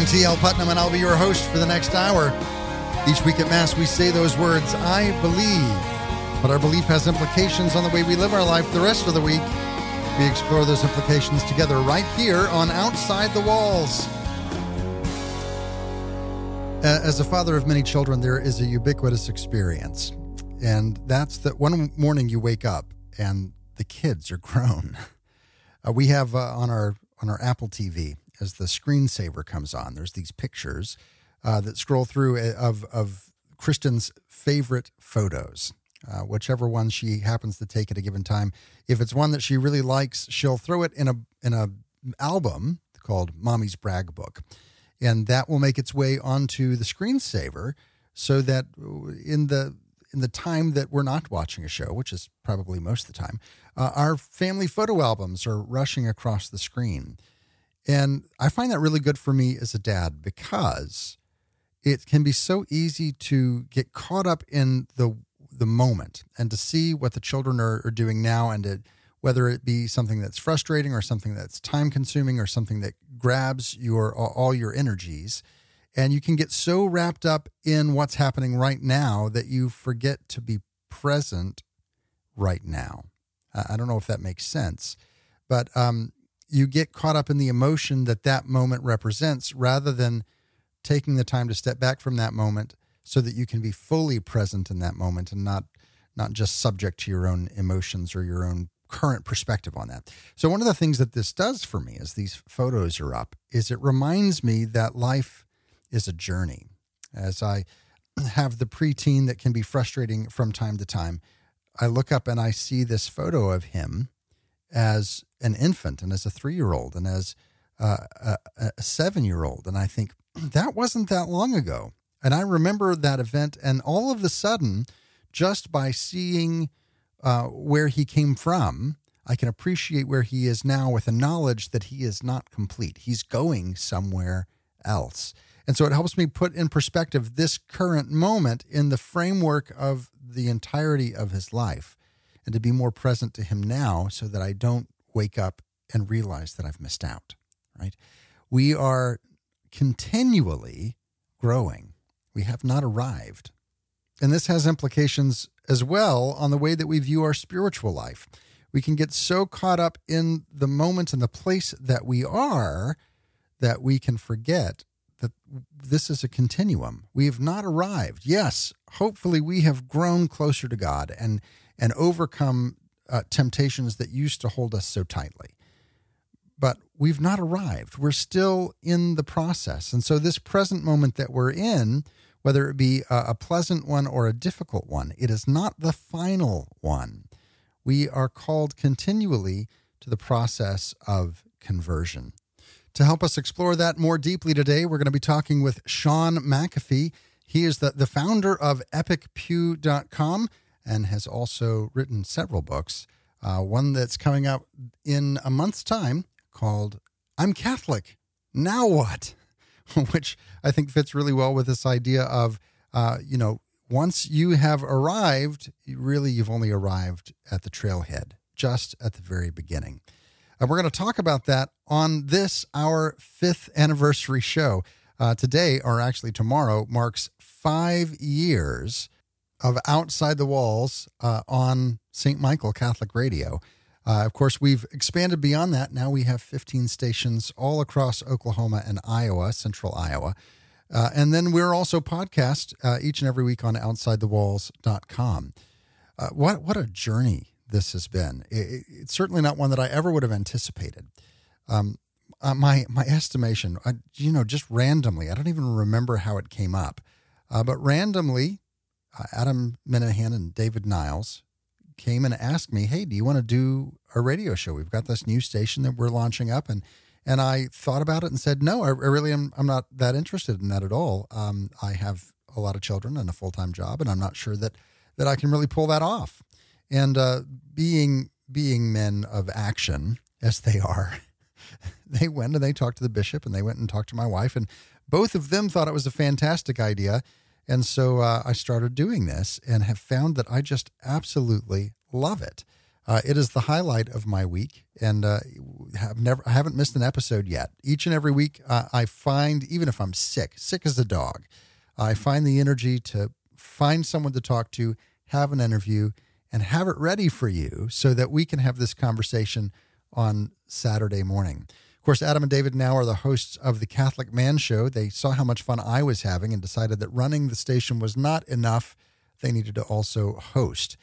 I'm TL Putnam, and I'll be your host for the next hour. Each week at Mass, we say those words, I believe. But our belief has implications on the way we live our life the rest of the week. We explore those implications together right here on Outside the Walls. As a father of many children, there is a ubiquitous experience. And that's that one morning you wake up and the kids are grown. Uh, we have uh, on our on our Apple TV as the screensaver comes on. There's these pictures uh, that scroll through uh, of of Kristen's favorite photos, uh, whichever one she happens to take at a given time. If it's one that she really likes, she'll throw it in a in a album called Mommy's Brag Book, and that will make its way onto the screensaver, so that in the in the time that we're not watching a show, which is probably most of the time, uh, our family photo albums are rushing across the screen. And I find that really good for me as a dad because it can be so easy to get caught up in the the moment and to see what the children are, are doing now and to, whether it be something that's frustrating or something that's time consuming or something that grabs your all your energies and you can get so wrapped up in what's happening right now that you forget to be present right now. I don't know if that makes sense, but um, you get caught up in the emotion that that moment represents rather than taking the time to step back from that moment so that you can be fully present in that moment and not not just subject to your own emotions or your own current perspective on that. So one of the things that this does for me as these photos are up is it reminds me that life is a journey. As I have the preteen that can be frustrating from time to time, I look up and I see this photo of him as an infant and as a three year old and as uh, a, a seven year old. And I think that wasn't that long ago. And I remember that event. And all of a sudden, just by seeing uh, where he came from, I can appreciate where he is now with the knowledge that he is not complete. He's going somewhere else. And so it helps me put in perspective this current moment in the framework of the entirety of his life and to be more present to him now so that I don't wake up and realize that I've missed out, right? We are continually growing. We have not arrived. And this has implications as well on the way that we view our spiritual life. We can get so caught up in the moment and the place that we are that we can forget that this is a continuum. We have not arrived. Yes, hopefully we have grown closer to God and and overcome uh, temptations that used to hold us so tightly. But we've not arrived. We're still in the process. And so this present moment that we're in, whether it be a, a pleasant one or a difficult one, it is not the final one. We are called continually to the process of conversion. To help us explore that more deeply today, we're going to be talking with Shaun McAfee. He is the, the founder of epicpew.com and has also written several books. Uh, one that's coming out in a month's time called I'm Catholic. Now what? Which I think fits really well with this idea of, uh, you know, once you have arrived, really you've only arrived at the trailhead, just at the very beginning. And we're going to talk about that on this, our fifth anniversary show. Uh, today, or actually tomorrow, marks five years of Outside the Walls uh, on St. Michael Catholic Radio. Uh, of course, we've expanded beyond that. Now we have 15 stations all across Oklahoma and Iowa, central Iowa. Uh, and then we're also podcast uh, each and every week on OutsideTheWalls.com. Uh, what, what a journey this has been. It, it's certainly not one that I ever would have anticipated. Um, uh, my my estimation, I, you know, just randomly, I don't even remember how it came up, uh, but randomly, uh, Adam Minahan and David Niles came and asked me, "Hey, do you want to do a radio show? We've got this new station that we're launching up," and and I thought about it and said, "No, I, I really am. I'm not that interested in that at all. Um, I have a lot of children and a full time job, and I'm not sure that that I can really pull that off." And uh, being being men of action as they are, they went and they talked to the bishop and they went and talked to my wife, and both of them thought it was a fantastic idea. And so uh, I started doing this and have found that I just absolutely love it. Uh, it is the highlight of my week, and uh, have never I haven't missed an episode yet. Each and every week, uh, I find even if I'm sick, sick as a dog, I find the energy to find someone to talk to, have an interview, and have it ready for you so that we can have this conversation on Saturday morning. Of course, Adam and David now are the hosts of the Catholic Man Show. They saw how much fun I was having and decided that running the station was not enough. They needed to also host.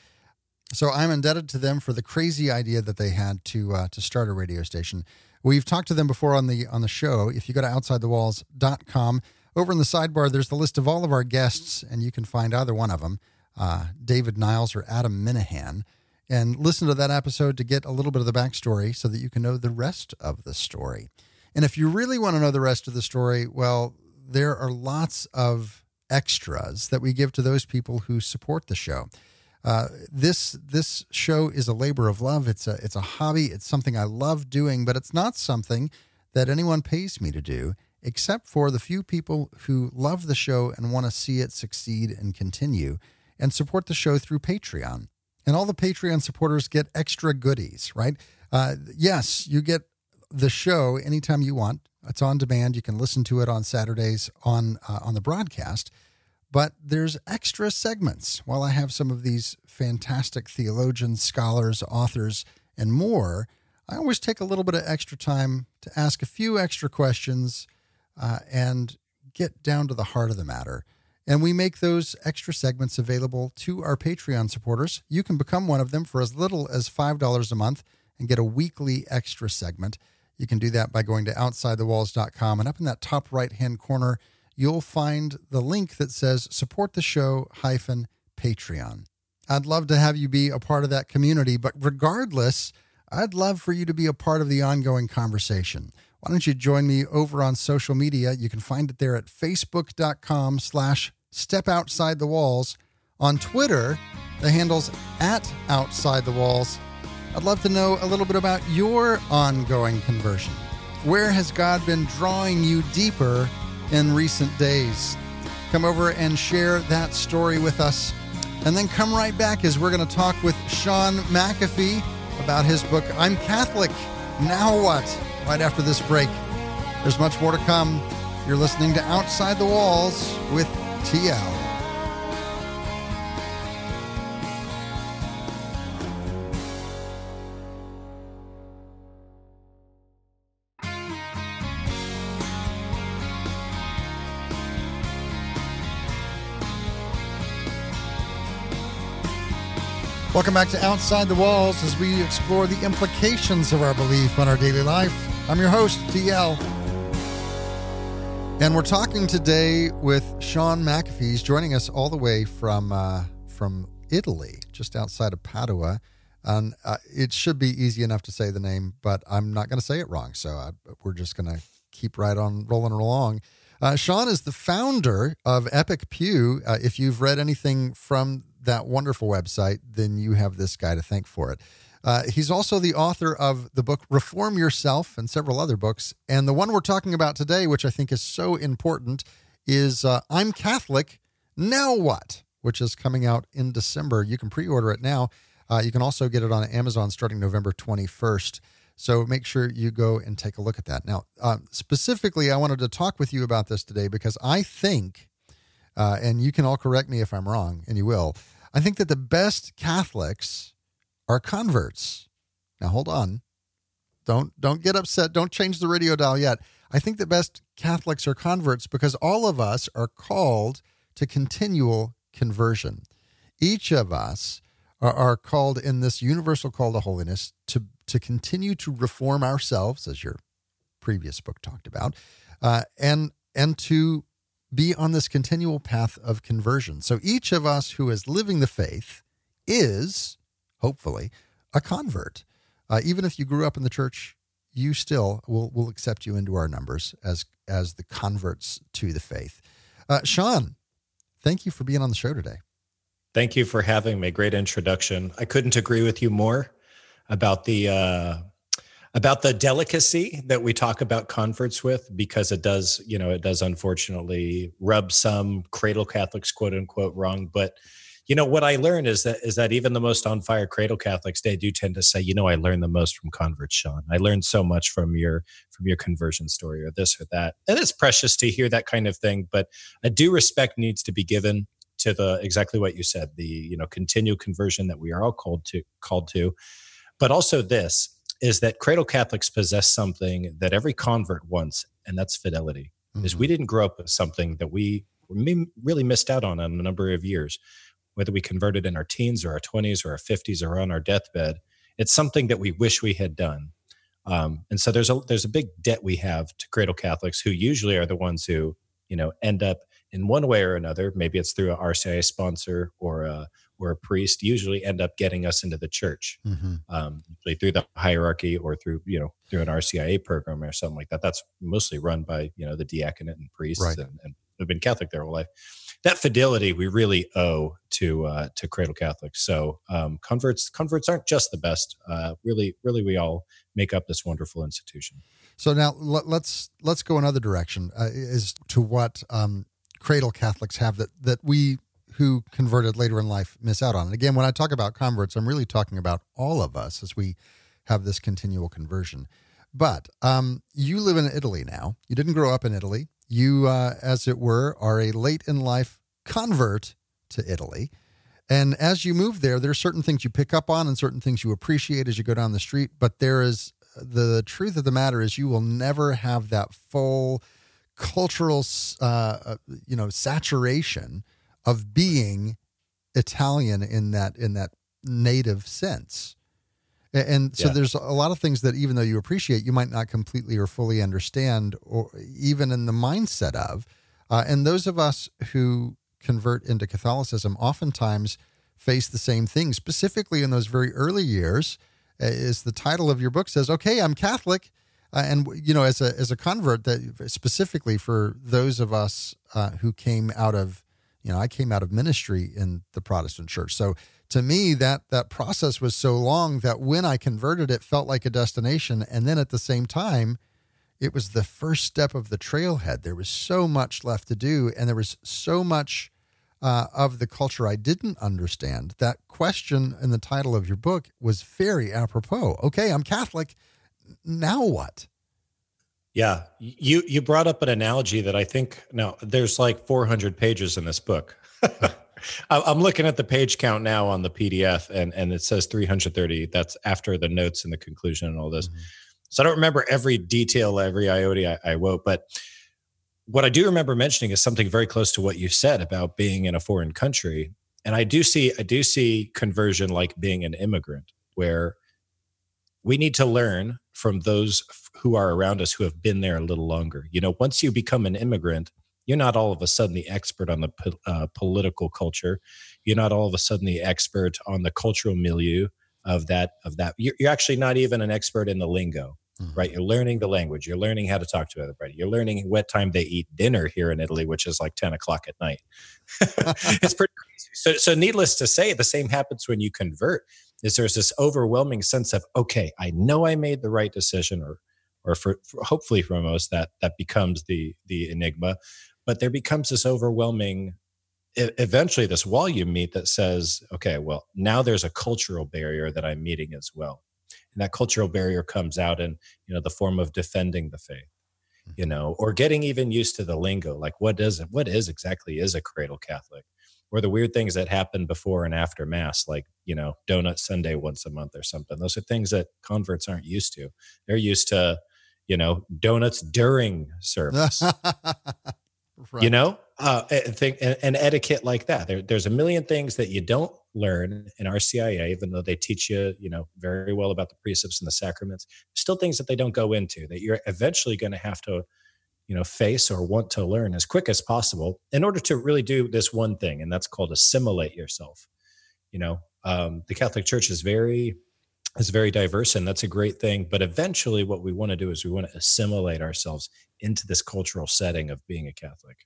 So I'm indebted to them for the crazy idea that they had to uh, to start a radio station. We've talked to them before on the on the show. If you go to outsidethewalls.com, over in the sidebar, there's the list of all of our guests, and you can find either one of them, uh, David Niles or Adam Minahan and listen to that episode to get a little bit of the backstory so that you can know the rest of the story. And if you really want to know the rest of the story, well, there are lots of extras that we give to those people who support the show. Uh, this this show is a labor of love. It's a it's a hobby. It's something I love doing, but it's not something that anyone pays me to do, except for the few people who love the show and want to see it succeed and continue, and support the show through Patreon. And all the Patreon supporters get extra goodies, right? Uh, yes, you get the show anytime you want. It's on demand. You can listen to it on Saturdays on uh, on the broadcast. But there's extra segments. While I have some of these fantastic theologians, scholars, authors, and more, I always take a little bit of extra time to ask a few extra questions uh, and get down to the heart of the matter. And we make those extra segments available to our Patreon supporters. You can become one of them for as little as $5 a month and get a weekly extra segment. You can do that by going to outsidethewalls.com. And up in that top right hand corner, you'll find the link that says support the show hyphen Patreon. I'd love to have you be a part of that community, but regardless, I'd love for you to be a part of the ongoing conversation why don't you join me over on social media you can find it there at facebook.com slash Step Outside the Walls. On Twitter, the handle's at Outside the Walls. I'd love to know a little bit about your ongoing conversion. Where has God been drawing you deeper in recent days? Come over and share that story with us. And then come right back as we're going to talk with Shaun McAfee about his book, I'm Catholic. Now what? Right after this break. There's much more to come. You're listening to Outside the Walls with TL. Welcome back to Outside the Walls as we explore the implications of our belief on our daily life. I'm your host, TL. And we're talking today with Shaun McAfee. He's joining us all the way from uh, from Italy, just outside of Padua. And uh, it should be easy enough to say the name, but I'm not going to say it wrong. So I, we're just going to keep right on rolling along. Uh, Shaun is the founder of Epic Pew. Uh, if you've read anything from that wonderful website, then you have this guy to thank for it. Uh, he's also the author of the book Reform Yourself and several other books. And the one we're talking about today, which I think is so important, is uh, I'm Catholic, Now What? which is coming out in December. You can pre order it now. Uh, you can also get it on Amazon starting November 21st. So make sure you go and take a look at that. Now, uh, specifically, I wanted to talk with you about this today because I think, uh, and you can all correct me if I'm wrong, and you will, I think that the best Catholics are converts. Now hold on. Don't don't get upset. Don't change the radio dial yet. I think the best Catholics are converts because all of us are called to continual conversion. Each of us are, are called in this universal call to holiness to to continue to reform ourselves, as your previous book talked about, uh, and and to be on this continual path of conversion. So each of us who is living the faith is hopefully, a convert. Uh, even if you grew up in the church, you still will will accept you into our numbers as as the converts to the faith. Uh, Shaun, thank you for being on the show today. Thank you for having me. Great introduction. I couldn't agree with you more about the uh, about the delicacy that we talk about converts with, because it does, you know, it does unfortunately rub some cradle Catholics, quote unquote, wrong. But you know what I learned is that is that even the most on fire cradle Catholics they do tend to say, you know, I learned the most from converts, Shaun. I learned so much from your from your conversion story or this or that, and it's precious to hear that kind of thing. But a due respect needs to be given to the exactly what you said, the you know continual conversion that we are all called to called to, but also this is that cradle Catholics possess something that every convert wants, and that's fidelity. Mm-hmm. Is we didn't grow up with something that we really missed out on on a number of years whether we converted in our teens or our 20s or our 50s or on our deathbed. It's something that we wish we had done. Um, and so there's a there's a big debt we have to cradle Catholics who usually are the ones who you know end up in one way or another. Maybe it's through a RCIA sponsor or a or a priest. Usually end up getting us into the church, mm-hmm. um, through the hierarchy or through you know through an RCIA program or something like that. That's mostly run by you know the diaconate and priests right. and, and have been Catholic their whole life that fidelity we really owe to uh, to Cradle Catholics. So um, converts converts aren't just the best. Uh, really, really, we all make up this wonderful institution. So now let, let's, let's go another direction uh, as to what um, Cradle Catholics have that that we who converted later in life miss out on. And again, when I talk about converts, I'm really talking about all of us as we have this continual conversion. But um, you live in Italy now. You didn't grow up in Italy. You, uh, as it were, are a late in life convert to Italy. And as you move there, there are certain things you pick up on and certain things you appreciate as you go down the street. But there is the truth of the matter is you will never have that full cultural, uh, you know, saturation of being Italian in that in that native sense. And so yeah. there's a lot of things that even though you appreciate, you might not completely or fully understand, or even in the mindset of. Uh, and those of us who convert into Catholicism oftentimes face the same thing, specifically in those very early years. Is the title of your book says, "Okay, I'm Catholic," uh, and you know, as a as a convert, that specifically for those of us uh, who came out of, you know, I came out of ministry in the Protestant Church, so to me that that process was so long that when I converted it felt like a destination. And then at the same time it was the first step of the trailhead. There was so much left to do and there was so much uh, of the culture I didn't understand. That question in the title of your book was very apropos. Okay I'm Catholic. Now what? Yeah, you you brought up an analogy that I think now there's like 400 pages in this book. I'm looking at the page count now on the PDF, and and it says 330. That's after the notes and the conclusion and all this. Mm-hmm. So I don't remember every detail, every iota I, I wrote, but what I do remember mentioning is something very close to what you said about being in a foreign country. And I do see I do see conversion like being an immigrant, where we need to learn from those who are around us who have been there a little longer. You know, once you become an immigrant, you're not all of a sudden the expert on the uh, political culture. You're not all of a sudden the expert on the cultural milieu of that of that. You're, you're actually not even an expert in the lingo mm-hmm. right? You're learning the language. You're learning how to talk to everybody. You're learning what time they eat dinner here in italy which is like 10 o'clock at night. It's pretty crazy. So, so needless to say the same happens when you convert is there's this overwhelming sense of okay i know i made the right decision or or for, for, hopefully for most that that becomes the the enigma but there becomes this overwhelming eventually this wall you meet that says okay well now there's a cultural barrier that i'm meeting as well. And that cultural barrier comes out in you know the form of defending the faith you mm-hmm. know or getting even used to the lingo like what does it? What is exactly is a cradle catholic? Or the weird things that happen before and after mass like you know donut sunday once a month or something. Those are things that converts aren't used to. They're used to you know donuts during service right. you know uh, think an etiquette like that there, there's a million things that you don't learn in RCIA, even though they teach you, you know, very well about the precepts and the sacraments. Still, things that they don't go into that you're eventually going to have to, you know, face or want to learn as quick as possible in order to really do this one thing, and that's called assimilate yourself. You know, um, the Catholic Church is very is very diverse, and that's a great thing. But eventually, what we want to do is we want to assimilate ourselves into this cultural setting of being a Catholic.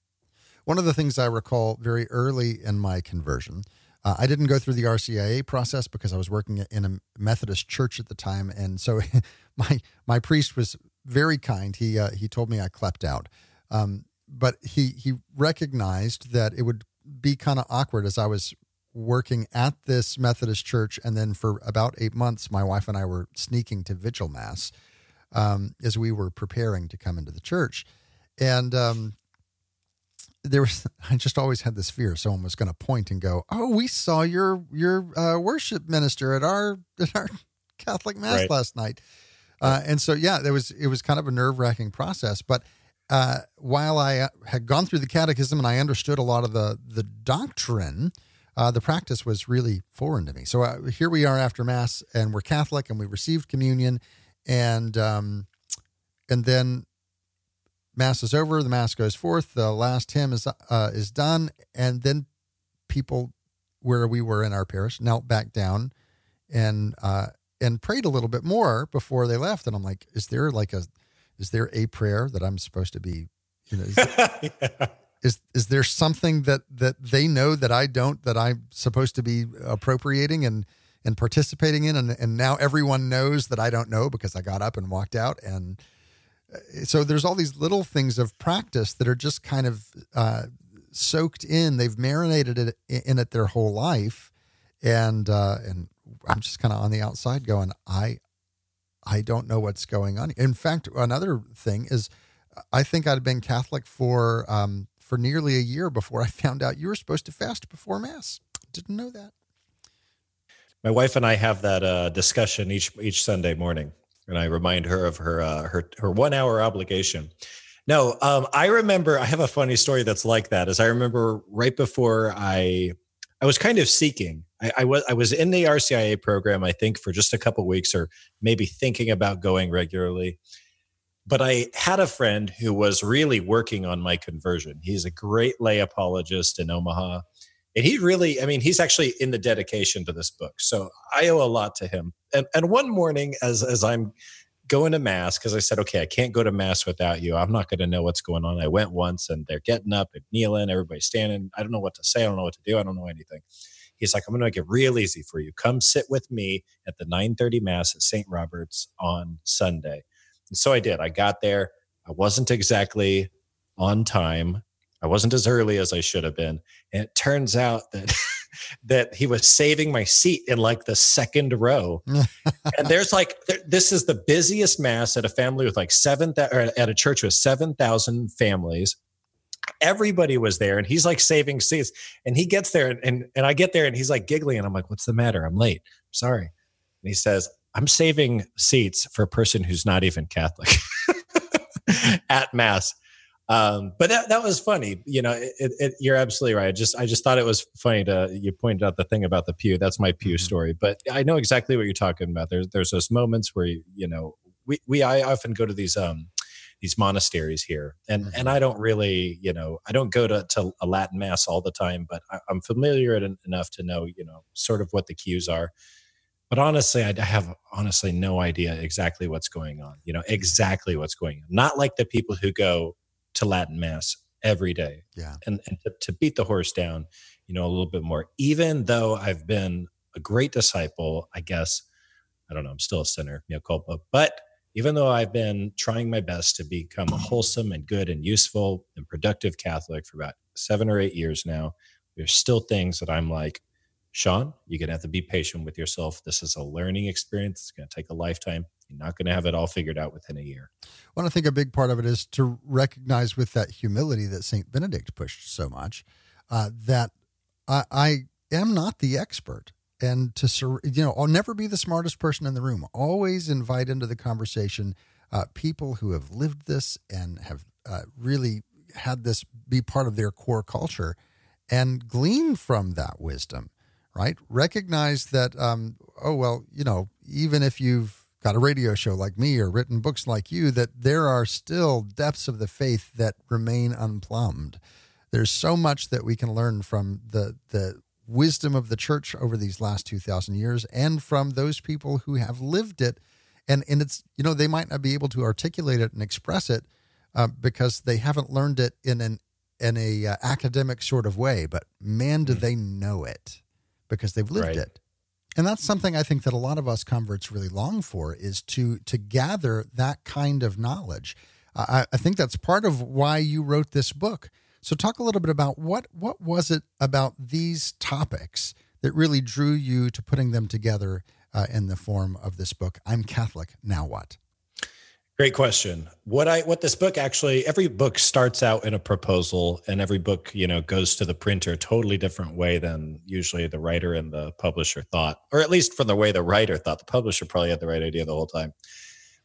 One of the things I recall very early in my conversion, uh, I didn't go through the RCIA process because I was working in a Methodist church at the time, and so my my priest was very kind. He uh, he told me I clept out, um, but he he recognized that it would be kind of awkward as I was working at this Methodist church, and then for about eight months, my wife and I were sneaking to vigil mass um, as we were preparing to come into the church, and um, there was I just always had this fear someone was going to point and go, "Oh, we saw your your uh, worship minister at our at our Catholic mass right. last night," uh, and so yeah, there was it was kind of a nerve wracking process, but. Uh, while I uh, had gone through the catechism and I understood a lot of the the doctrine, uh, the practice was really foreign to me. So uh, here we are after Mass, and we're Catholic, and we received communion, and um, and then Mass is over, the Mass goes forth, the last hymn is uh, is done, and then people where we were in our parish knelt back down and uh, and prayed a little bit more before they left. And I'm like, is there like a is there a prayer that I'm supposed to be, you know, is, yeah. is, is there something that that they know that I don't that I'm supposed to be appropriating and and participating in, and and now everyone knows that I don't know because I got up and walked out and so there's all these little things of practice that are just kind of uh, soaked in. They've marinated it in it their whole life, and uh, and I'm just kind of on the outside going, I I don't know what's going on. In fact, another thing is, I think I'd been Catholic for um, for nearly a year before I found out you were supposed to fast before Mass. Didn't know that. My wife and I have that uh, discussion each each Sunday morning and I remind her of her uh, her her one hour obligation. No, um, I remember. I have a funny story that's like that. As I remember, right before I I was kind of seeking. I, I, was I was in the RCIA program, I think, for just a couple weeks, or maybe thinking about going regularly. But I had a friend who was really working on my conversion. He's a great lay apologist in Omaha, and he really, I mean, he's actually in the dedication to this book. So I owe a lot to him. And, and one morning, as, as I'm going to mass, because I said, okay, I can't go to mass without you. I'm not going to know what's going on. I went once and they're getting up and kneeling, everybody's standing. I don't know what to say. I don't know what to do. I don't know anything. He's like, I'm going to make it real easy for you. Come sit with me at the 930 mass at St. Robert's on Sunday. And so I did. I got there. I wasn't exactly on time I wasn't as early as I should have been. And it turns out that that he was saving my seat in like the second row. and there's like this is the busiest mass at a family with like seven or at a church with 7,000 families. Everybody was there and he's like saving seats and he gets there and, and and I get there and he's like giggling and I'm like what's the matter? I'm late. sorry. And he says, "I'm saving seats for a person who's not even Catholic." at mass um, but that, that was funny. You know, it, it, you're absolutely right. I just I just thought it was funny to you pointed out the thing about the pew. That's my pew mm-hmm. story. But I know exactly what you're talking about. There's there's those moments where you, you know we we I often go to these um these monasteries here and mm-hmm. and i don't really you know i don't go to, to a latin mass all the time but I, am familiar enough to know you know sort of what the cues are but honestly i have honestly no idea exactly what's going on you know exactly what's going on not like the people who go to Latin Mass every day. Yeah. And, and to, to beat the horse down, you know, a little bit more. Even though I've been a great disciple, I guess, I don't know, I'm still a sinner, mea culpa. But even though I've been trying my best to become a wholesome and good and useful and productive Catholic for about seven or eight years now, there's still things that I'm like, Shaun, you're going to have to be patient with yourself. This is a learning experience. It's going to take a lifetime. You're not going to have it all figured out within a year. Well, I think a big part of it is to recognize with that humility that St. Benedict pushed so much uh, that I, I am not the expert. And to, you know, I'll never be the smartest person in the room. Always invite into the conversation uh, people who have lived this and have uh, really had this be part of their core culture and glean from that wisdom right? Recognize that, um, oh, well, you know, even if you've got a radio show like me or written books like you, that there are still depths of the faith that remain unplumbed. There's so much that we can learn from the, the wisdom of the church over these last 2,000 years and from those people who have lived it. And, and it's, you know, they might not be able to articulate it and express it uh, because they haven't learned it in an in a uh, academic sort of way, but man, do mm. they know it because they've lived right. it. And that's something I think that a lot of us converts really long for is to to gather that kind of knowledge. I, I think that's part of why you wrote this book So, talk a little bit about what what was it about these topics that really drew you to putting them together uh, in the form of this book. I'm Catholic. Now what? Great question. What I what this book actually every book starts out in a proposal and every book, you know, goes to the printer totally different way than usually the writer and the publisher thought. Or at least from the way the writer thought. The publisher probably had the right idea the whole time.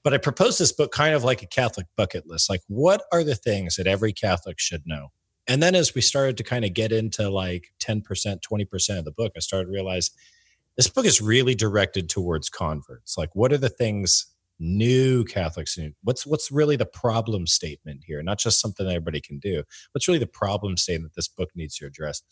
But I proposed this book kind of like a Catholic bucket list. Like what are the things that every Catholic should know? And then as we started to kind of get into like 10%, 20% of the book, I started to realize this book is really directed towards converts. Like what are the things new Catholics. What's what's really the problem statement here? Not just something everybody can do. What's really the problem statement this book needs to address?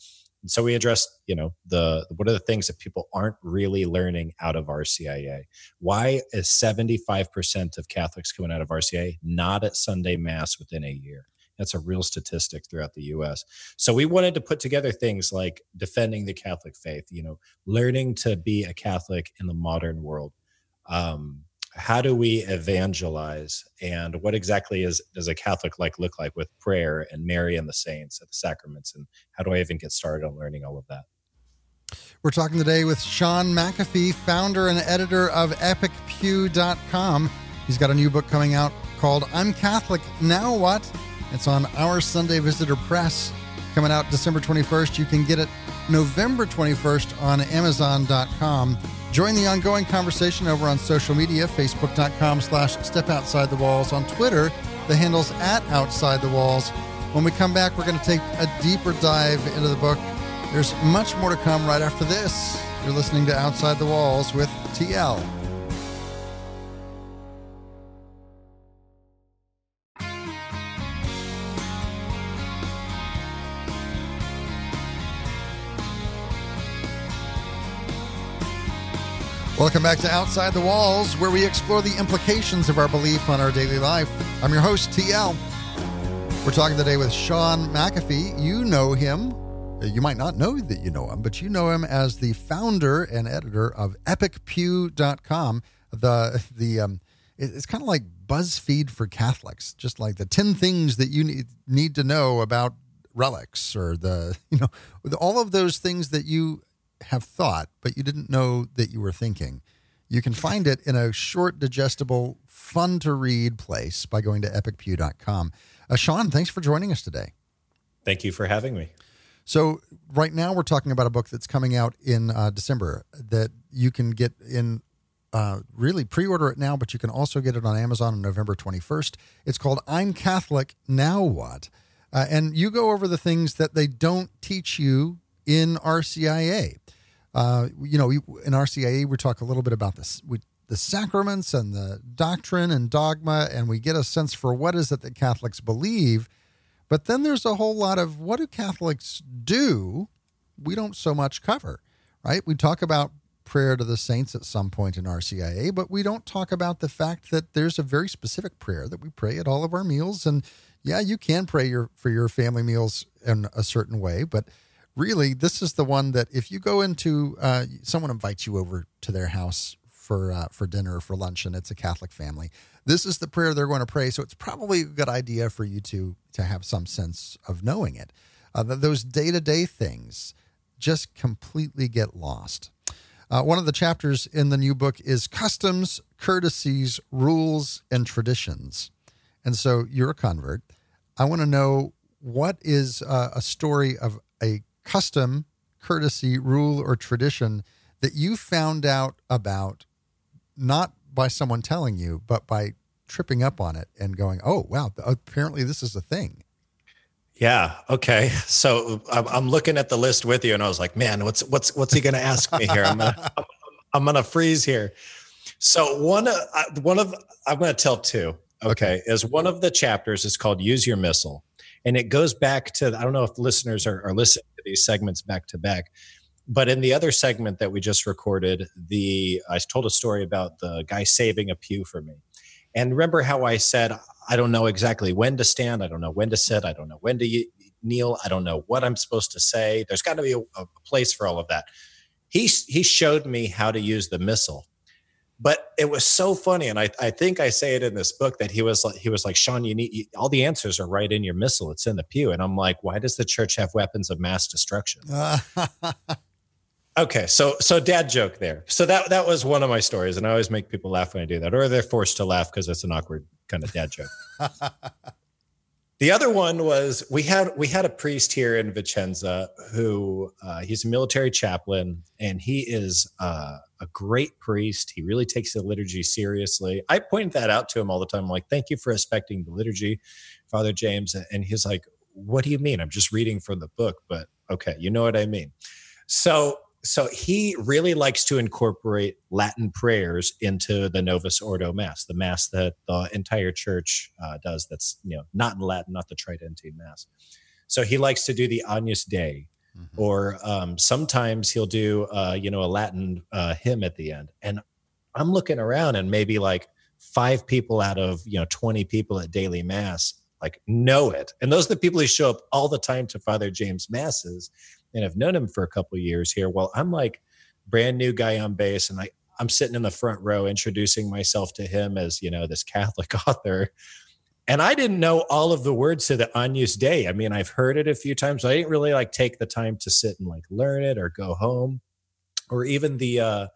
And so we addressed, you know, the what are the things that people aren't really learning out of RCIA? Why is 75% of Catholics coming out of RCIA not at Sunday Mass within a year? That's a real statistic throughout the US. So we wanted to put together things like defending the Catholic faith, you know, learning to be a Catholic in the modern world. Um, how do we evangelize? And what exactly is does a catholic like look like with prayer and mary and the saints and the sacraments? And how do i even get started on learning all of that? We're talking today with shaun mcafee founder and editor of epicpew.com he's got a new book coming out called i'm catholic now what? It's on our sunday visitor press. Coming out december 21st you can get it november 21st on amazon.com Join the ongoing conversation over on social media, facebook.com slash step outside the walls. On Twitter, the handle's at outside the walls. When we come back, we're going to take a deeper dive into the book. There's much more to come right after this. You're listening to Outside the Walls with TL. Welcome back to Outside the Walls, where we explore the implications of our belief on our daily life. I'm your host, TL. We're talking today with Shaun McAfee. You know him. You might not know that you know him, but you know him as the founder and editor of EpicPew.com. The the um, it's kind of like BuzzFeed for Catholics, just like the ten things that you need need to know about relics, or the you know all of those things that you have thought, but you didn't know that you were thinking. You can find it in a short, digestible, fun to read place by going to epicpew.com. Uh, Shaun, thanks for joining us today. Thank you for having me. So, right now, we're talking about a book that's coming out in uh, December that you can get in. Uh, really pre order it now, but you can also get it on Amazon on November 21st. It's called I'm Catholic, Now What? Uh, and you go over the things that they don't teach you in RCIA. Uh, you know, in RCIA, we talk a little bit about this, the sacraments and the doctrine and dogma, and we get a sense for what is it that Catholics believe. But then there's a whole lot of what do Catholics do? We don't so much cover, right? We talk about prayer to the saints at some point in RCIA, but we don't talk about the fact that there's a very specific prayer that we pray at all of our meals. And yeah, you can pray your for your family meals in a certain way, but really, this is the one that if you go into, uh, someone invites you over to their house for uh, for dinner or for lunch, and it's a Catholic family. This is the prayer they're going to pray, so it's probably a good idea for you to to have some sense of knowing it. Uh, those day to day things just completely get lost. Uh, one of the chapters in the new book is customs, courtesies, rules, and traditions. And so you're a convert. I want to know what is uh, a story of a custom, courtesy, rule, or tradition that you found out about not by someone telling you, but by tripping up on it and going, oh, wow, apparently this is a thing. Yeah. Okay. So I'm looking at the list with you, and I was like, "Man, what's what's what's he going to ask me here? I'm gonna I'm, gonna freeze here." So one uh, one of I'm going to tell two. Okay, is one of the chapters is called "Use Your Missile," and it goes back to I don't know if listeners are, are listening these segments back to back. But in the other segment that we just recorded, the I told a story about the guy saving a pew for me. And remember how I said I don't know exactly when to stand, I don't know when to sit, I don't know when to kneel, I don't know what I'm supposed to say. There's got to be a, a place for all of that. He he showed me how to use the missal but it was so funny and I, I think i say it in this book that he was like he was like shaun you need you, all the answers are right in your missile. It's in the pew. And i'm like why does the church have weapons of mass destruction? Okay so so dad joke there. So that that was one of my stories and i always make people laugh when i do that or they're forced to laugh because it's an awkward kind of dad joke the other one was we had we had a priest here in Vicenza who uh, he's a military chaplain and he is uh, a great priest. He really takes the liturgy seriously. I point that out to him all the time. I'm like, thank you for respecting the liturgy, Father James. And he's like, what do you mean? I'm just reading from the book, but okay, you know what I mean. So so he really likes to incorporate Latin prayers into the Novus Ordo Mass, the Mass that the entire church uh, does. That's you know not in Latin, not the Tridentine Mass. So he likes to do the Agnus Dei, mm-hmm. or um, sometimes he'll do uh, you know a Latin uh, hymn at the end. And I'm looking around, and maybe like five people out of you know 20 people at daily Mass like know it, and those are the people who show up all the time to Father James masses and I've known him for a couple years here. Well, I'm like brand new guy on base, and I I'm sitting in the front row introducing myself to him as you know this Catholic author. And I didn't know all of the words to the Agnus Dei. I mean, I've heard it a few times. But I didn't really like take the time to sit and like learn it or go home, or even the uh,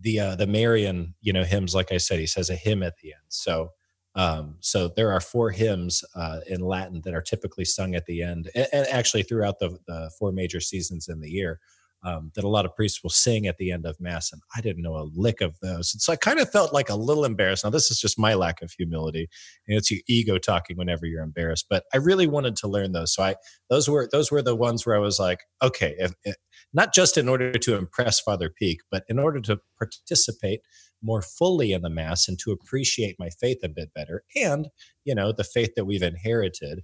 the uh, the Marian, you know, hymns. Like I said, he says a hymn at the end. So um, so there are four hymns uh, in Latin that are typically sung at the end, and, and actually throughout the, the, four major seasons in the year. Um, that a lot of priests will sing at the end of mass, and I didn't know a lick of those. And so I kind of felt like a little embarrassed. Now this is just my lack of humility, and it's your ego talking whenever you're embarrassed. But I really wanted to learn those, so I those were those were the ones where I was like, okay, if, if, not just in order to impress Father Peak, but in order to participate more fully in the mass and to appreciate my faith a bit better. And you know the faith that we've inherited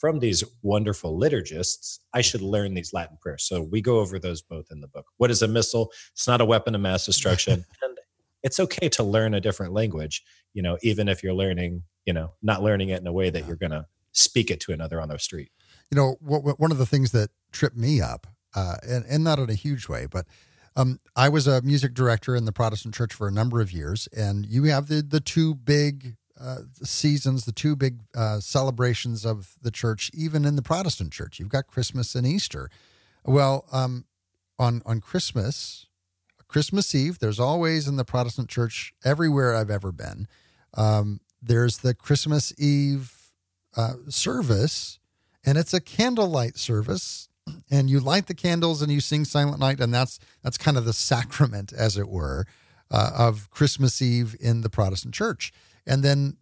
from these wonderful liturgists i should learn these latin prayers. So we go over those both in the book. What is a missile? it's not a weapon of mass destruction. And it's okay to learn a different language you know even if you're learning you know not learning it in a way that you're going to speak it to another on the street. You know one of the things that tripped me up uh, and, and not in a huge way but um, I was a music director in the Protestant church for a number of years, and you have the the two big uh, seasons, the two big uh, celebrations of the church, even in the Protestant church. You've got Christmas and Easter. Well, um, on on Christmas, Christmas Eve, there's always in the Protestant church everywhere I've ever been. Um, there's the Christmas Eve uh, service, and it's a candlelight service and you light the candles and you sing Silent Night, and that's that's kind of the sacrament, as it were, uh, of Christmas Eve in the Protestant Church. And then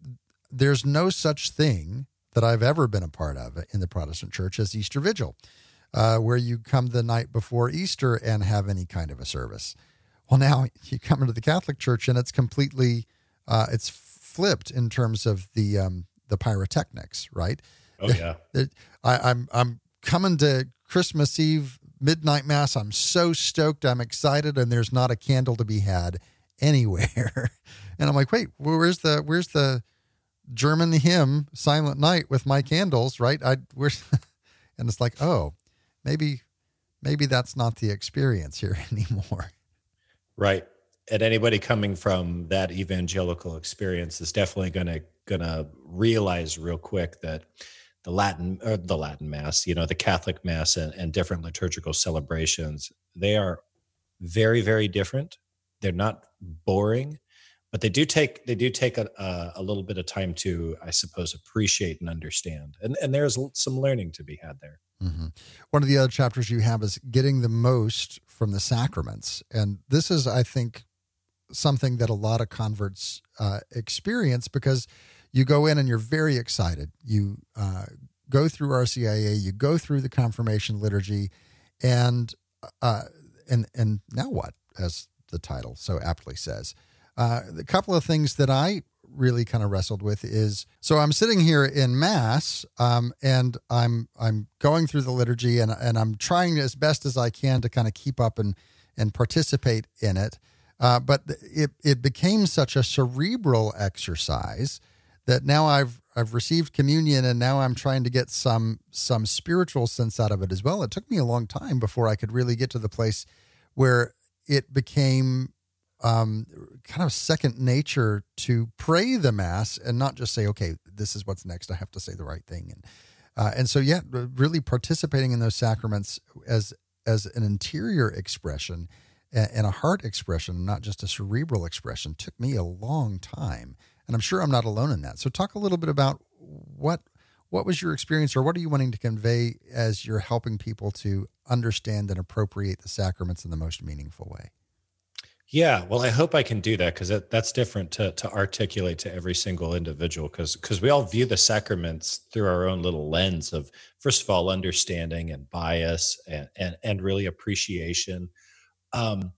there's no such thing that I've ever been a part of in the Protestant Church as Easter Vigil, uh, where you come the night before Easter and have any kind of a service. Well, now you come into the Catholic Church and it's completely uh, it's flipped in terms of the um, the pyrotechnics, right? Oh yeah. I, I'm I'm coming to Christmas Eve midnight mass. I'm so stoked. I'm excited, and there's not a candle to be had anywhere. and I'm like, wait, where's the where's the German hymn Silent Night with my candles? Right? I where's and it's like, oh, maybe maybe that's not the experience here anymore. Right. And anybody coming from that evangelical experience is definitely gonna gonna realize real quick that the Latin or the Latin Mass, you know, the Catholic Mass and, and different liturgical celebrations, they are very, very different. They're not boring, but they do take they do take a, a, little bit of time to, I suppose, appreciate and understand. And and there's some learning to be had there. Mm-hmm. One of the other chapters you have is getting the most from the sacraments, and this is, I think, something that a lot of converts uh, experience because you go in and you're very excited. You uh, go through RCIA, you go through the confirmation liturgy, and uh, and and now what? As the title so aptly says, uh, a couple of things that I really kind of wrestled with is so I'm sitting here in mass um, and I'm I'm going through the liturgy and and I'm trying as best as I can to kind of keep up and and participate in it. Uh, but it it became such a cerebral exercise that now I've I've received communion and now I'm trying to get some some spiritual sense out of it as well. It took me a long time before I could really get to the place where it became um, kind of second nature to pray the mass and not just say, okay, this is what's next. I have to say the right thing. And, uh, and so, yeah, really participating in those sacraments as, as an interior expression and a heart expression, not just a cerebral expression, took me a long time. And I'm sure I'm not alone in that. So, talk a little bit about what what was your experience, or what are you wanting to convey as you're helping people to understand and appropriate the sacraments in the most meaningful way? Yeah, well, I hope I can do that because that, that's different to to articulate to every single individual because because we all view the sacraments through our own little lens of first of all understanding and bias and and, and really appreciation. Um,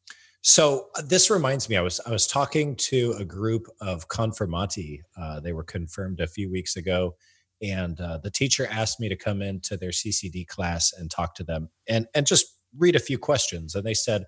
so uh, this reminds me, I was I was talking to a group of confirmandi. Uh, they were confirmed a few weeks ago, and uh, the teacher asked me to come into their CCD class and talk to them and and just read a few questions. And they said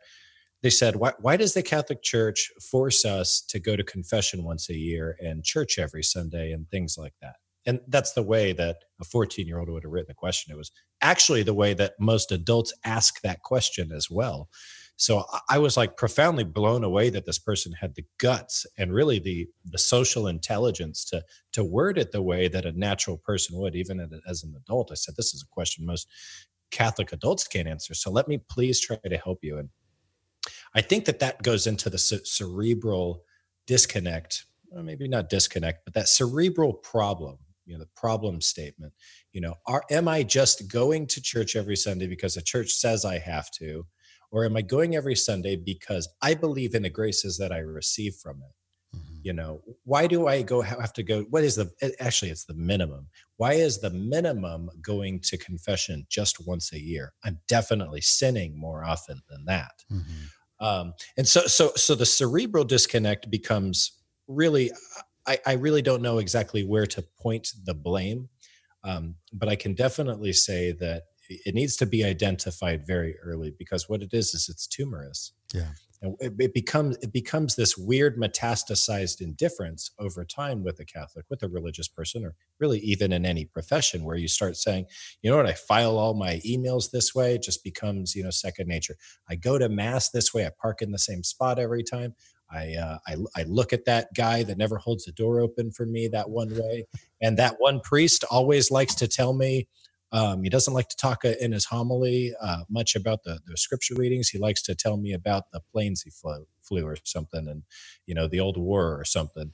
they said, why, why does the Catholic Church force us to go to confession once a year and church every Sunday and things like that? And that's the way that a 14 year old would have written the question. It was actually the way that most adults ask that question as well. So I was like profoundly blown away that this person had the guts and really the the social intelligence to to word it the way that a natural person would, even as an adult. I said, this is a question most Catholic adults can't answer. So let me please try to help you. And I think that that goes into the cerebral disconnect, maybe not disconnect, but that cerebral problem. You know, the problem statement. You know, are am I just going to church every Sunday because the church says I have to, or am I going every Sunday because I believe in the graces that I receive from it? Mm-hmm. You know, why do I go have to go? What is the actually? It's the minimum. Why is the minimum going to confession just once a year? I'm definitely sinning more often than that. Mm-hmm um, and so so so the cerebral disconnect becomes really I, I really don't know exactly where to point the blame um, but i can definitely say that it needs to be identified very early because what it is is it's tumorous. Yeah. And it, it, becomes it becomes this weird metastasized indifference over time with a catholic with a religious person or really even in any profession where you start saying you know what? I file all my emails this way it just becomes you know second nature. I go to mass this way i park in the same spot every time. I, uh, I, I look at that guy that never holds the door open for me that one way, and that one priest always likes to tell me, um, he doesn't like to talk uh, in his homily uh, much about the, the scripture readings. He likes to tell me about the planes he flew, flew or something, and you know the old war or something.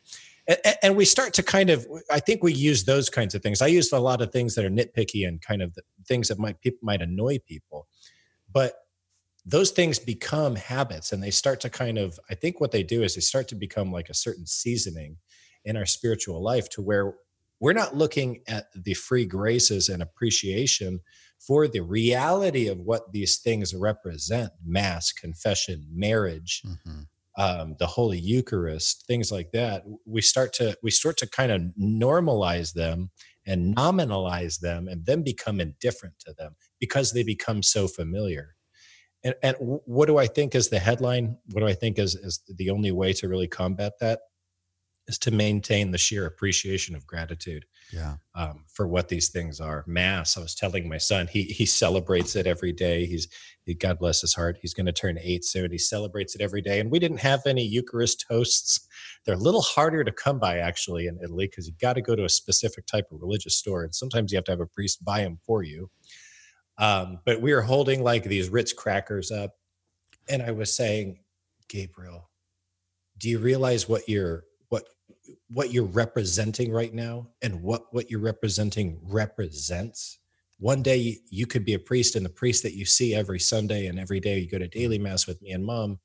And, and, we start to kind of, I think we use those kinds of things. I use a lot of things that are nitpicky and kind of things that might people might annoy people, but those things become habits, and they start to kind of. I think what they do is they start to become like a certain seasoning in our spiritual life to where we're not looking at the free graces and appreciation for the reality of what these things represent mass confession marriage mm-hmm. um, the holy eucharist things like that. We start to we start to kind of normalize them and nominalize them and then become indifferent to them because they become so familiar. And, and what do i think is the headline? What do i think is, is the only way to really combat that is to maintain the sheer appreciation of gratitude yeah. um, for what these things are. Mass, I was telling my son, he he celebrates it every day. He's he, God bless his heart. He's going to turn eight soon. He celebrates it every day. And we didn't have any Eucharist hosts. They're a little harder to come by actually in Italy because you got to go to a specific type of religious store, and sometimes you have to have a priest buy them for you. Um, but we were holding like these Ritz crackers up, and I was saying, Gabriel, do you realize what you're what you're representing right now and what what you're representing represents. One day you could be a priest and the priest that you see every sunday and every day you go to daily mass with me and mom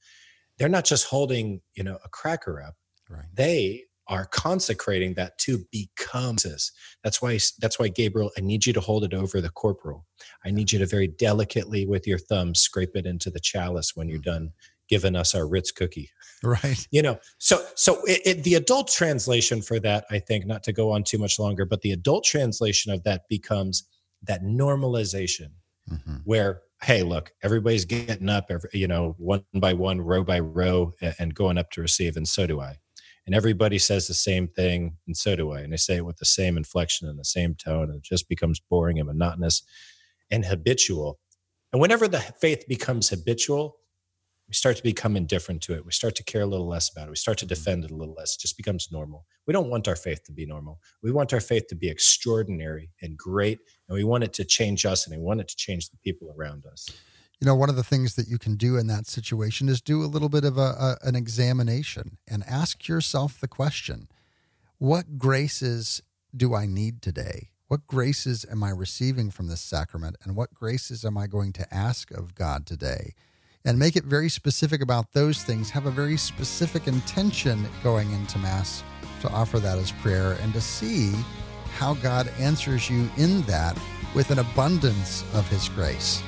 they're not just holding you know a cracker up. Right. They are consecrating that to become this that's why that's why gabriel i need you to hold it over the corporal. I need you to very delicately with your thumb scrape it into the chalice when you're mm-hmm. done given us our Ritz cookie. Right. You know, so so it, it, the adult translation for that, I think, not to go on too much longer, but the adult translation of that becomes that normalization, mm-hmm. where hey, look, everybody's getting up, every, you know, one by one, row by row, and going up to receive, and so do I. And everybody says the same thing, and so do I. And they say it with the same inflection and the same tone, and it just becomes boring and monotonous and habitual. And whenever the faith becomes habitual, We start to become indifferent to it. We start to care a little less about it. We start to mm-hmm. defend it a little less. It just becomes normal. We don't want our faith to be normal. We want our faith to be extraordinary and great, and we want it to change us and we want it to change the people around us. You know, one of the things that you can do in that situation is do a little bit of a, a an examination and ask yourself the question what graces do I need today? What graces am I receiving from this sacrament? And what graces am I going to ask of God today? And make it very specific about those things. Have a very specific intention going into Mass to offer that as prayer and to see how God answers you in that with an abundance of His grace.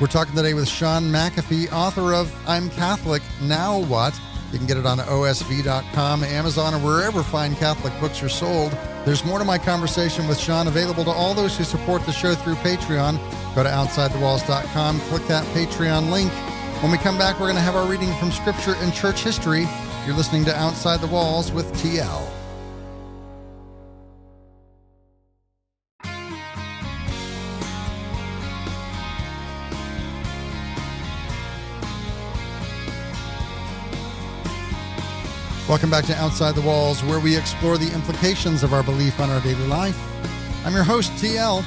We're talking today with Shaun McAfee, author of I'm Catholic, Now What? You can get it on osv.com, Amazon, or wherever fine Catholic books are sold. There's more to my conversation with Shaun available to all those who support the show through Patreon. Go to OutsideTheWalls.com, click that Patreon link when we come back, we're going to have our reading from Scripture and Church History. You're listening to Outside the Walls with TL. Welcome back to Outside the Walls, where we explore the implications of our belief on our daily life. I'm your host, TL,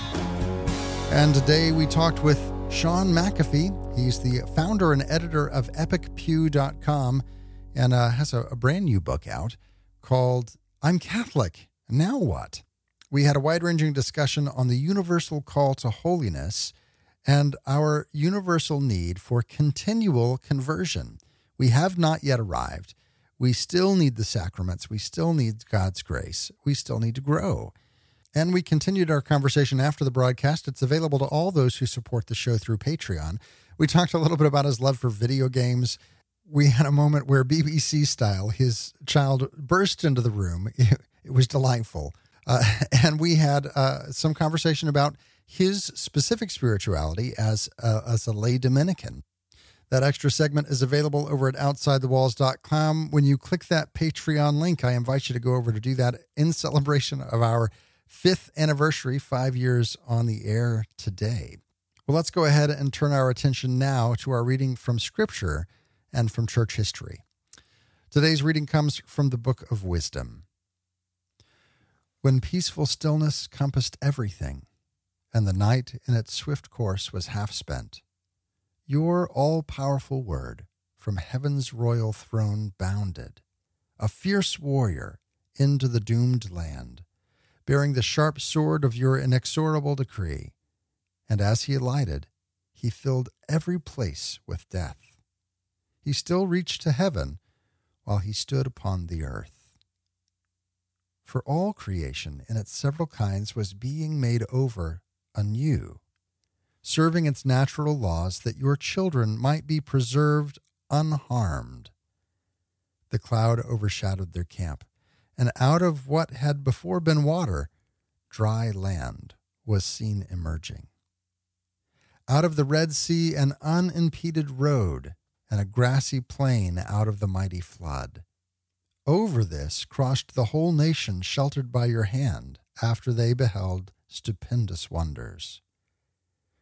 and today we talked with Shaun McAfee. He's the founder and editor of epicpew.com and uh, has a, a brand new book out called I'm Catholic. Now what? We had a wide ranging discussion on the universal call to holiness and our universal need for continual conversion. We have not yet arrived. We still need the sacraments. We still need God's grace. We still need to grow. And we continued our conversation after the broadcast. It's available to all those who support the show through Patreon. We talked a little bit about his love for video games. We had a moment where BBC style, his child burst into the room. It, was delightful. Uh, and we had uh, some conversation about his specific spirituality as a, as a lay Dominican. That extra segment is available over at OutsideTheWalls.com. When you click that Patreon link, I invite you to go over to do that in celebration of our fifth anniversary, five years on the air today. Well, let's go ahead and turn our attention now to our reading from Scripture and from church history. Today's reading comes from the Book of Wisdom. When peaceful stillness compassed everything, and the night in its swift course was half spent, your all powerful word from heaven's royal throne bounded, a fierce warrior into the doomed land bearing the sharp sword of your inexorable decree. And as he alighted, he filled every place with death. He still reached to heaven while he stood upon the earth. For all creation in its several kinds was being made over anew, serving its natural laws that your children might be preserved unharmed. The cloud overshadowed their camp and out of what had before been water, dry land was seen emerging. Out of the Red Sea, an unimpeded road, and a grassy plain out of the mighty flood. Over this crossed the whole nation sheltered by your hand after they beheld stupendous wonders.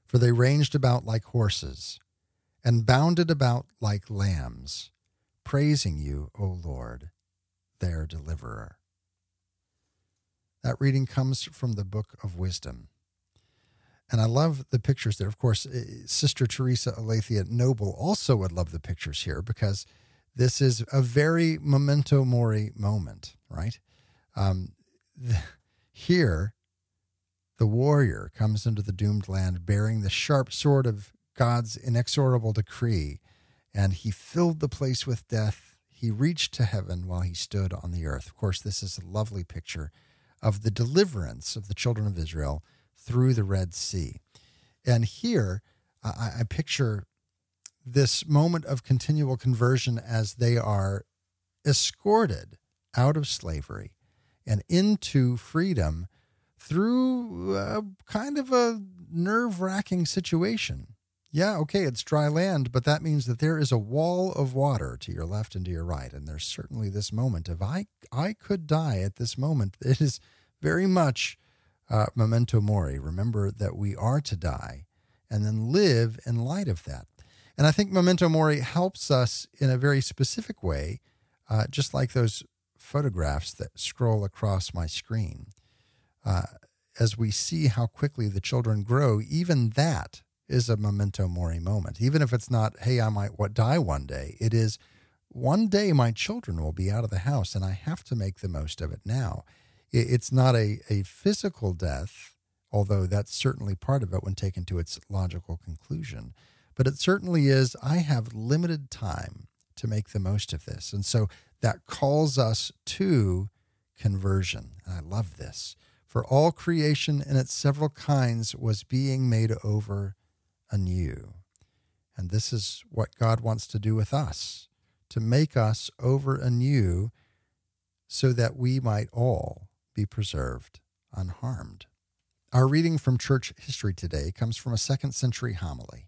For they ranged about like horses, and bounded about like lambs, praising you, O Lord their deliverer. That reading comes from the Book of Wisdom. And I love the pictures there. Of course, eh, Sister Theresa Aletheia Noble also would love the pictures here because this is a very memento mori moment, right? Um, the, here, the warrior comes into the doomed land bearing the sharp sword of God's inexorable decree, and he filled the place with death he reached to heaven while he stood on the earth. Of course, this is a lovely picture of the deliverance of the children of Israel through the Red Sea. And here, I, I picture this moment of continual conversion as they are escorted out of slavery and into freedom through a kind of a nerve wracking situation yeah, okay, it's dry land, but that means that there is a wall of water to your left and to your right. And there's certainly this moment of I, I could die at this moment. It is very much uh, memento mori. Remember that we are to die and then live in light of that. And I think Memento Mori helps us in a very specific way, uh, just like those photographs that scroll across my screen. Uh, as we see how quickly the children grow, even that is a memento mori moment. Even if it's not, hey, I might die one day, it is one day my children will be out of the house and I have to make the most of it now. It's not a, a physical death, although that's certainly part of it when taken to its logical conclusion. But it certainly is, I have limited time to make the most of this. And so that calls us to conversion. And I love this. For all creation in its several kinds was being made over anew. And this is what God wants to do with us to make us over anew so that we might all be preserved unharmed. Our reading from church history today comes from a second century homily.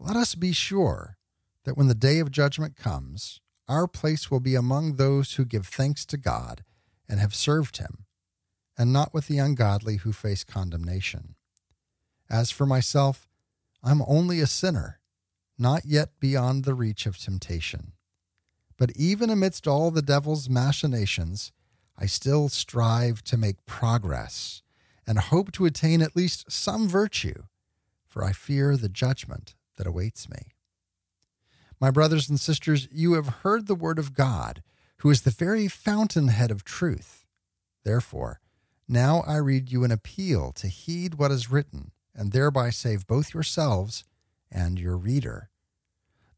Let us be sure that when the day of judgment comes, our place will be among those who give thanks to God and have served Him, and not with the ungodly who face condemnation. As for myself, I'm only a sinner, not yet beyond the reach of temptation. But even amidst all the devil's machinations, I still strive to make progress and hope to attain at least some virtue, for I fear the judgment that awaits me. My brothers and sisters, you have heard the word of God, who is the very fountainhead of truth. Therefore, now I read you an appeal to heed what is written, and thereby save both yourselves and your reader.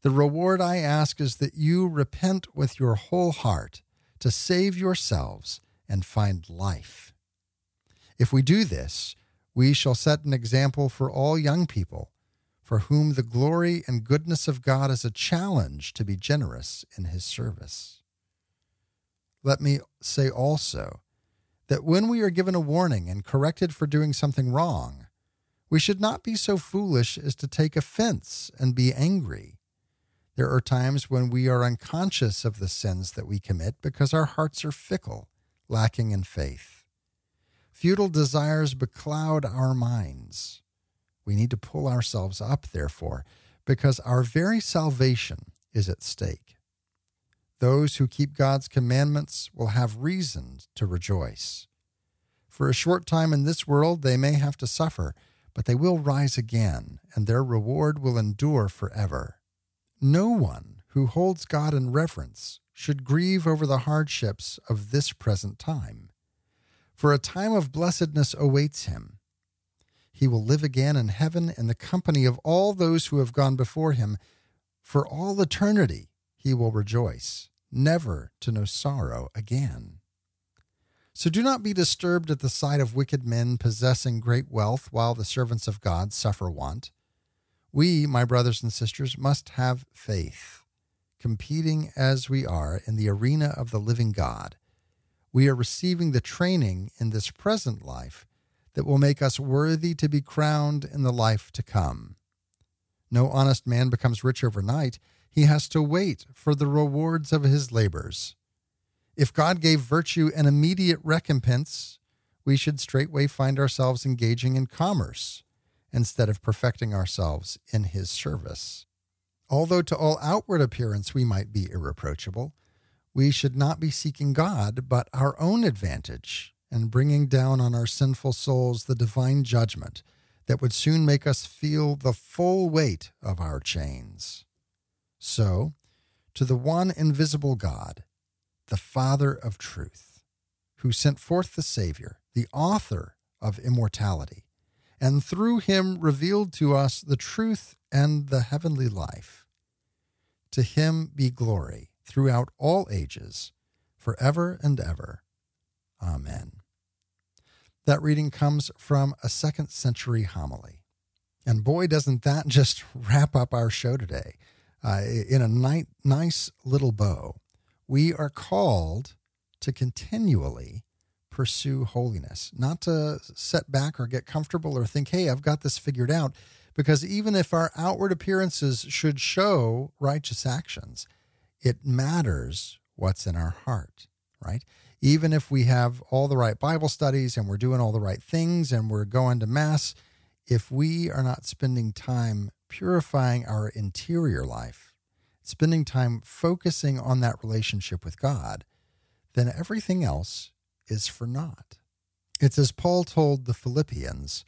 The reward I ask is that you repent with your whole heart to save yourselves and find life. If we do this, we shall set an example for all young people for whom the glory and goodness of God is a challenge to be generous in his service. Let me say also that when we are given a warning and corrected for doing something wrong, we should not be so foolish as to take offense and be angry. There are times when we are unconscious of the sins that we commit because our hearts are fickle, lacking in faith. Futile desires becloud our minds. We need to pull ourselves up, therefore, because our very salvation is at stake. Those who keep God's commandments will have reason to rejoice. For a short time in this world, they may have to suffer, but they will rise again, and their reward will endure forever. No one who holds God in reverence should grieve over the hardships of this present time, for a time of blessedness awaits him he will live again in heaven in the company of all those who have gone before him. For all eternity he will rejoice, never to know sorrow again. So do not be disturbed at the sight of wicked men possessing great wealth while the servants of God suffer want. We, my brothers and sisters, must have faith, competing as we are in the arena of the living God. We are receiving the training in this present life that will make us worthy to be crowned in the life to come. No honest man becomes rich overnight. He has to wait for the rewards of his labors. If God gave virtue an immediate recompense, we should straightway find ourselves engaging in commerce instead of perfecting ourselves in his service. Although to all outward appearance we might be irreproachable, we should not be seeking God, but our own advantage and bringing down on our sinful souls the divine judgment that would soon make us feel the full weight of our chains. So, to the one invisible God, the Father of truth, who sent forth the Savior, the author of immortality, and through him revealed to us the truth and the heavenly life. To him be glory throughout all ages, forever and ever. Amen. That reading comes from a second century homily. And boy, doesn't that just wrap up our show today uh, in a ni- nice little bow. We are called to continually pursue holiness, not to set back or get comfortable or think, hey, I've got this figured out. Because even if our outward appearances should show righteous actions, it matters what's in our heart, right? even if we have all the right Bible studies and we're doing all the right things and we're going to Mass, if we are not spending time purifying our interior life, spending time focusing on that relationship with God, then everything else is for naught. It's as Paul told the Philippians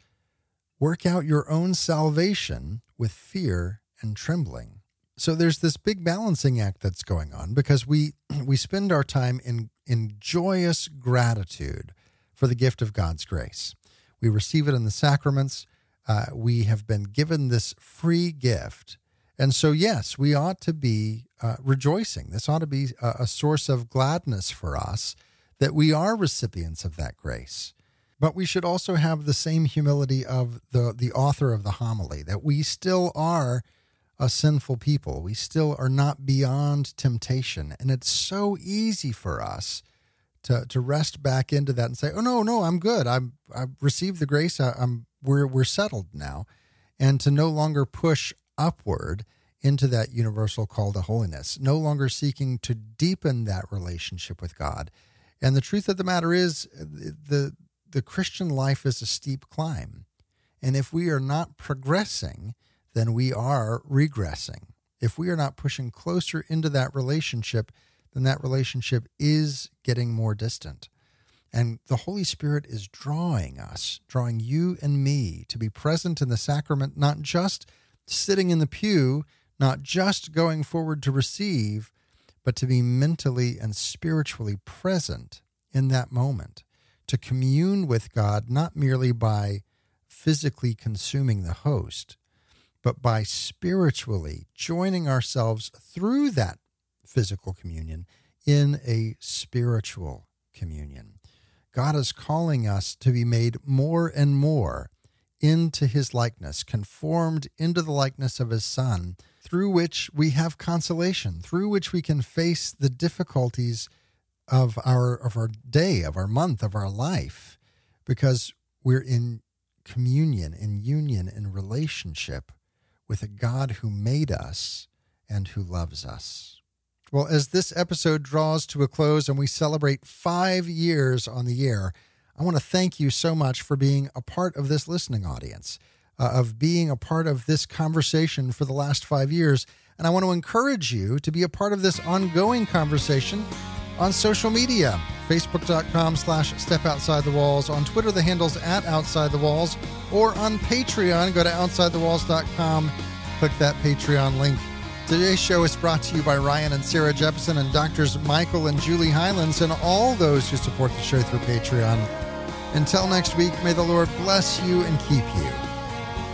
work out your own salvation with fear and trembling. So there's this big balancing act that's going on because we we spend our time in in joyous gratitude for the gift of God's grace. We receive it in the sacraments. Uh, we have been given this free gift. And so, yes, we ought to be uh, rejoicing. This ought to be a, a source of gladness for us that we are recipients of that grace. But we should also have the same humility of the, the author of the homily, that we still are a sinful people. We still are not beyond temptation. And it's so easy for us to, to rest back into that and say, oh, no, no, I'm good. I'm, I've received the grace. I, I'm, we're, we're settled now. And to no longer push upward into that universal call to holiness, no longer seeking to deepen that relationship with God. And the truth of the matter is, the, the Christian life is a steep climb. And if we are not progressing, then we are regressing. If we are not pushing closer into that relationship, then that relationship is getting more distant. And the Holy Spirit is drawing us, drawing you and me to be present in the sacrament, not just sitting in the pew, not just going forward to receive, but to be mentally and spiritually present in that moment to commune with God not merely by physically consuming the host, but by spiritually joining ourselves through that physical communion in a spiritual communion. God is calling us to be made more and more into his likeness, conformed into the likeness of his Son, through which we have consolation, through which we can face the difficulties of our of our day, of our month, of our life, because we're in communion, in union, in relationship with a God who made us and who loves us. Well, as this episode draws to a close and we celebrate five years on the air, I want to thank you so much for being a part of this listening audience, uh, of being a part of this conversation for the last five years. And I want to encourage you to be a part of this ongoing conversation on social media facebook.com slash step outside the walls on twitter the handles at outside the walls or on patreon. Go to outsidethewalls.com click that patreon link. Today's show is brought to you by ryan and sarah jepson and doctors michael and julie highlands and all those who support the show through patreon. Until next week may the lord bless you and keep you